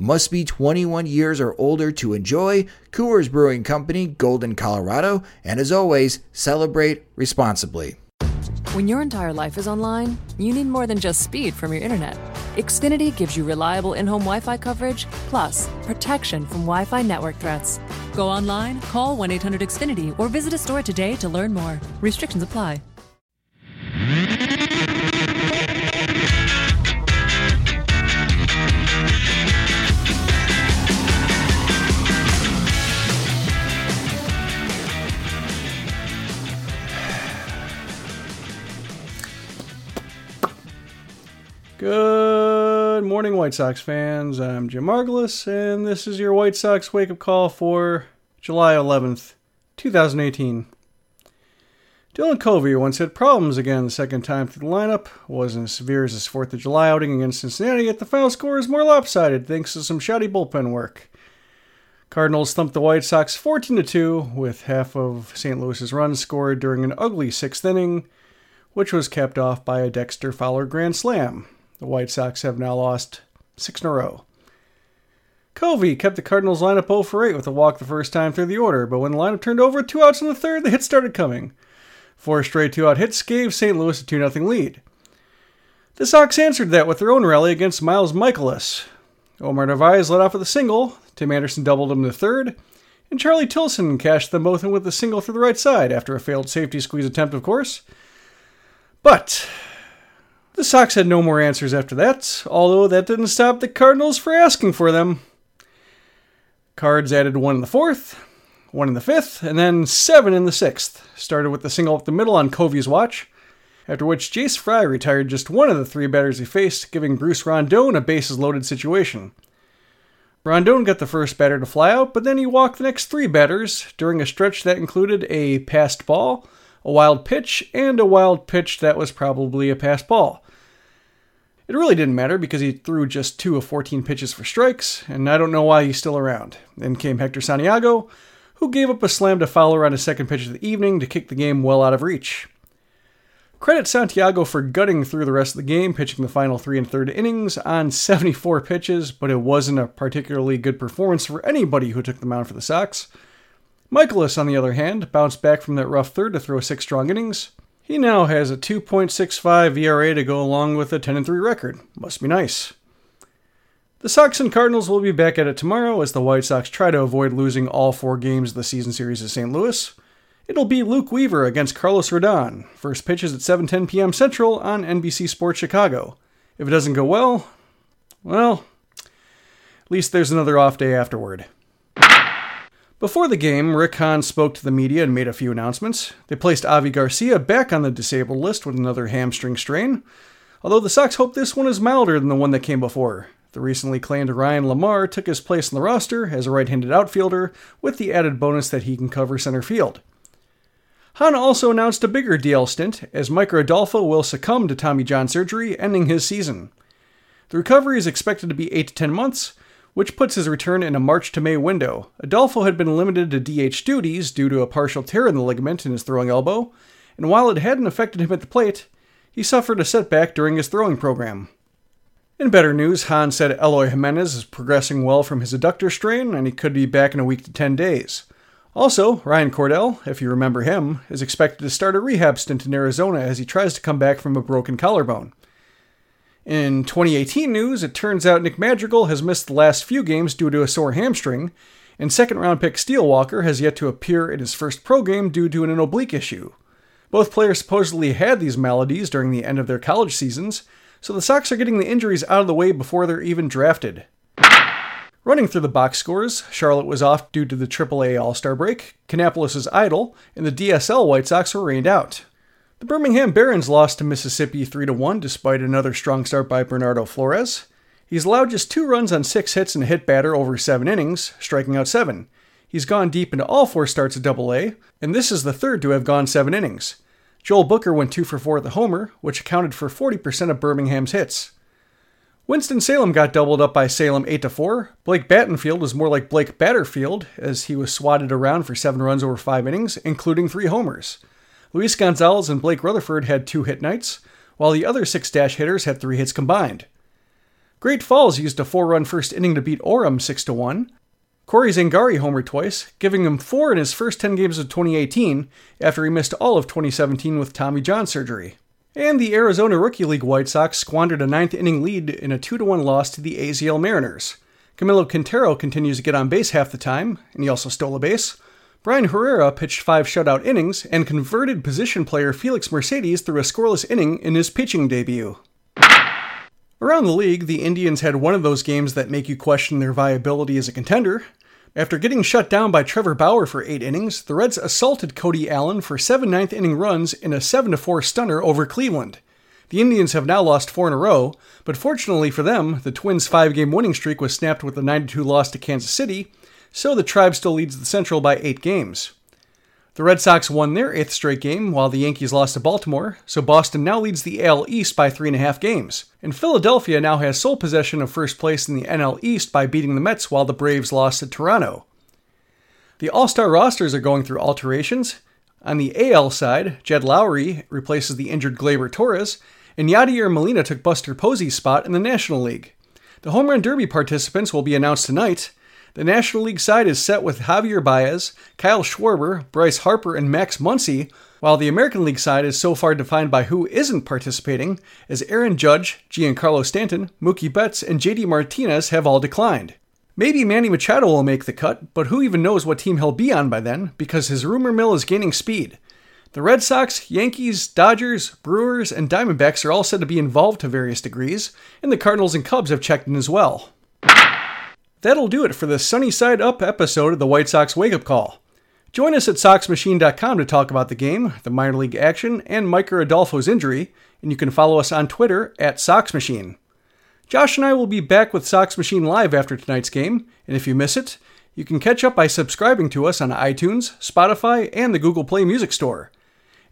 Must be 21 years or older to enjoy. Coors Brewing Company, Golden, Colorado. And as always, celebrate responsibly. When your entire life is online, you need more than just speed from your internet. Xfinity gives you reliable in home Wi Fi coverage, plus protection from Wi Fi network threats. Go online, call 1 800 Xfinity, or visit a store today to learn more. Restrictions apply. Good morning, White Sox fans. I'm Jim Margalus, and this is your White Sox wake up call for July 11th, 2018. Dylan Covey once had problems again the second time through the lineup. Wasn't as severe as his 4th of July outing against Cincinnati, yet the final score is more lopsided thanks to some shoddy bullpen work. Cardinals thumped the White Sox 14 2, with half of St. Louis's runs scored during an ugly sixth inning, which was capped off by a Dexter Fowler grand slam. The White Sox have now lost six in a row. Covey kept the Cardinals lineup 0 for 8 with a walk the first time through the order, but when the lineup turned over two outs in the third, the hits started coming. Four straight two out hits gave St. Louis a 2 0 lead. The Sox answered that with their own rally against Miles Mikolas. Omar Narvaez led off with a single, Tim Anderson doubled him in the third, and Charlie Tilson cashed them both in with a single through the right side after a failed safety squeeze attempt, of course. But the Sox had no more answers after that, although that didn't stop the Cardinals for asking for them. Cards added one in the fourth, one in the fifth, and then seven in the sixth. Started with the single up the middle on Covey's watch, after which Jace Fry retired just one of the three batters he faced, giving Bruce Rondon a bases loaded situation. Rondon got the first batter to fly out, but then he walked the next three batters during a stretch that included a passed ball, a wild pitch, and a wild pitch that was probably a passed ball. It really didn't matter because he threw just two of 14 pitches for strikes, and I don't know why he's still around. Then came Hector Santiago, who gave up a slam to Fowler on his second pitch of the evening to kick the game well out of reach. Credit Santiago for gutting through the rest of the game, pitching the final three and third innings on 74 pitches, but it wasn't a particularly good performance for anybody who took the mound for the Sox. Mikolas, on the other hand, bounced back from that rough third to throw six strong innings. He now has a 2.65 ERA to go along with a 10 3 record. Must be nice. The Sox and Cardinals will be back at it tomorrow as the White Sox try to avoid losing all four games of the season series at St. Louis. It'll be Luke Weaver against Carlos Rodon. First pitch is at 7:10 p.m. Central on NBC Sports Chicago. If it doesn't go well, well, at least there's another off day afterward. Before the game, Rick Hahn spoke to the media and made a few announcements. They placed Avi Garcia back on the disabled list with another hamstring strain, although the Sox hope this one is milder than the one that came before. The recently claimed Ryan LaMarre took his place in the roster as a right handed outfielder, with the added bonus that he can cover center field. Hahn also announced a bigger DL stint, as Micker Adolfo will succumb to Tommy John surgery, ending his season. The recovery is expected to be 8 to 10 months, which puts his return in a March to May window. Adolfo had been limited to DH duties due to a partial tear in the ligament in his throwing elbow, and while it hadn't affected him at the plate, he suffered a setback during his throwing program. In better news, Hahn said Eloy Jimenez is progressing well from his adductor strain and he could be back in a week to 10 days. Also, Ryan Cordell, if you remember him, is expected to start a rehab stint in Arizona as he tries to come back from a broken collarbone. In 2018 news, it turns out Nick Madrigal has missed the last few games due to a sore hamstring, and second round pick Steele Walker has yet to appear in his first pro game due to an oblique issue. Both players supposedly had these maladies during the end of their college seasons, so the Sox are getting the injuries out of the way before they're even drafted. Running through the box scores, Charlotte was off due to the AAA All Star break, Kannapolis is idle, and the DSL White Sox were rained out. The Birmingham Barons lost to Mississippi 3 1 despite another strong start by Bernardo Flores. He's allowed just two runs on six hits and a hit batter over seven innings, striking out seven. He's gone deep into all four starts at AA, and this is the third to have gone seven innings. Joel Booker went two for four at the homer, which accounted for 40% of Birmingham's hits. Winston-Salem got doubled up by Salem 8 to 4. Blake Battenfield was more like Blake Batterfield, as he was swatted around for seven runs over five innings, including three homers. Luis Gonzalez and Blake Rutherford had two hit nights, while the other six dash hitters had three hits combined. Great Falls used a four run first inning to beat Orem 6 to 1. Corey Zangari homered twice, giving him four in his first 10 games of 2018 after he missed all of 2017 with Tommy John surgery. And the Arizona Rookie League White Sox squandered a ninth inning lead in a 2 1 loss to the AZL Mariners. Camilo Quintero continues to get on base half the time, and he also stole a base. Brian Herrera pitched five shutout innings and converted position player Felix Mercedes threw a scoreless inning in his pitching debut. Around the league, the Indians had one of those games that make you question their viability as a contender. After getting shut down by Trevor Bauer for eight innings, the Reds assaulted Cody Allen for seven ninth inning runs in a 7 4 stunner over Cleveland. The Indians have now lost four in a row, but fortunately for them, the Twins' five game winning streak was snapped with a 92 loss to Kansas City, so the Tribe still leads the Central by eight games. The Red Sox won their eighth straight game, while the Yankees lost to Baltimore, so Boston now leads the AL East by three and a half games. And Philadelphia now has sole possession of first place in the NL East by beating the Mets while the Braves lost to Toronto. The All Star rosters are going through alterations. On the AL side, Jed Lowrie replaces the injured Gleyber Torres, and Yadier Molina took Buster Posey's spot in the National League. The Home Run Derby participants will be announced tonight, the National League side is set with Javier Baez, Kyle Schwarber, Bryce Harper, and Max Muncy, while the American League side is so far defined by who isn't participating, as Aaron Judge, Giancarlo Stanton, Mookie Betts, and JD Martinez have all declined. Maybe Manny Machado will make the cut, but who even knows what team he'll be on by then, because his rumor mill is gaining speed. The Red Sox, Yankees, Dodgers, Brewers, and Diamondbacks are all said to be involved to various degrees, and the Cardinals and Cubs have checked in as well. That'll do it for the Sunny Side Up episode of the White Sox Wake Up Call. Join us at SoxMachine.com to talk about the game, the minor league action, and Micker Adolfo's injury, and you can follow us on Twitter at SoxMachine. Josh and I will be back with Sox Machine Live after tonight's game, and if you miss it, you can catch up by subscribing to us on iTunes, Spotify, and the Google Play Music Store.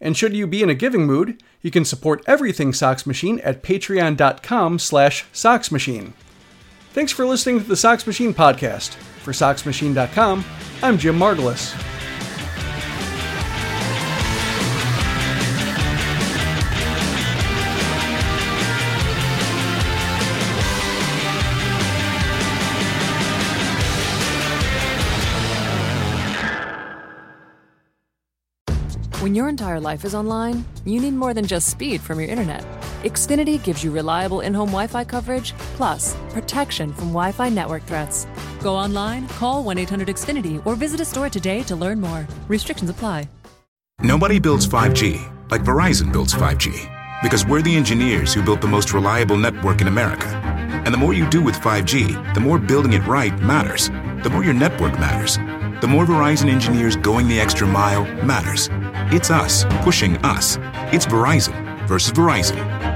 And should you be in a giving mood, you can support everything Sox Machine at patreon.com slash soxmachine. Thanks for listening to the Sox Machine podcast. For SoxMachine.com, I'm Jim Margalus. When your entire life is online, you need more than just speed from your internet. Xfinity gives you reliable in home Wi Fi coverage, plus protection from Wi Fi network threats. Go online, call 1 800 Xfinity, or visit a store today to learn more. Restrictions apply. Nobody builds 5G like Verizon builds 5G because we're the engineers who built the most reliable network in America. And the more you do with 5G, the more building it right matters. The more your network matters. The more Verizon engineers going the extra mile matters. It's us pushing us. It's Verizon versus Verizon.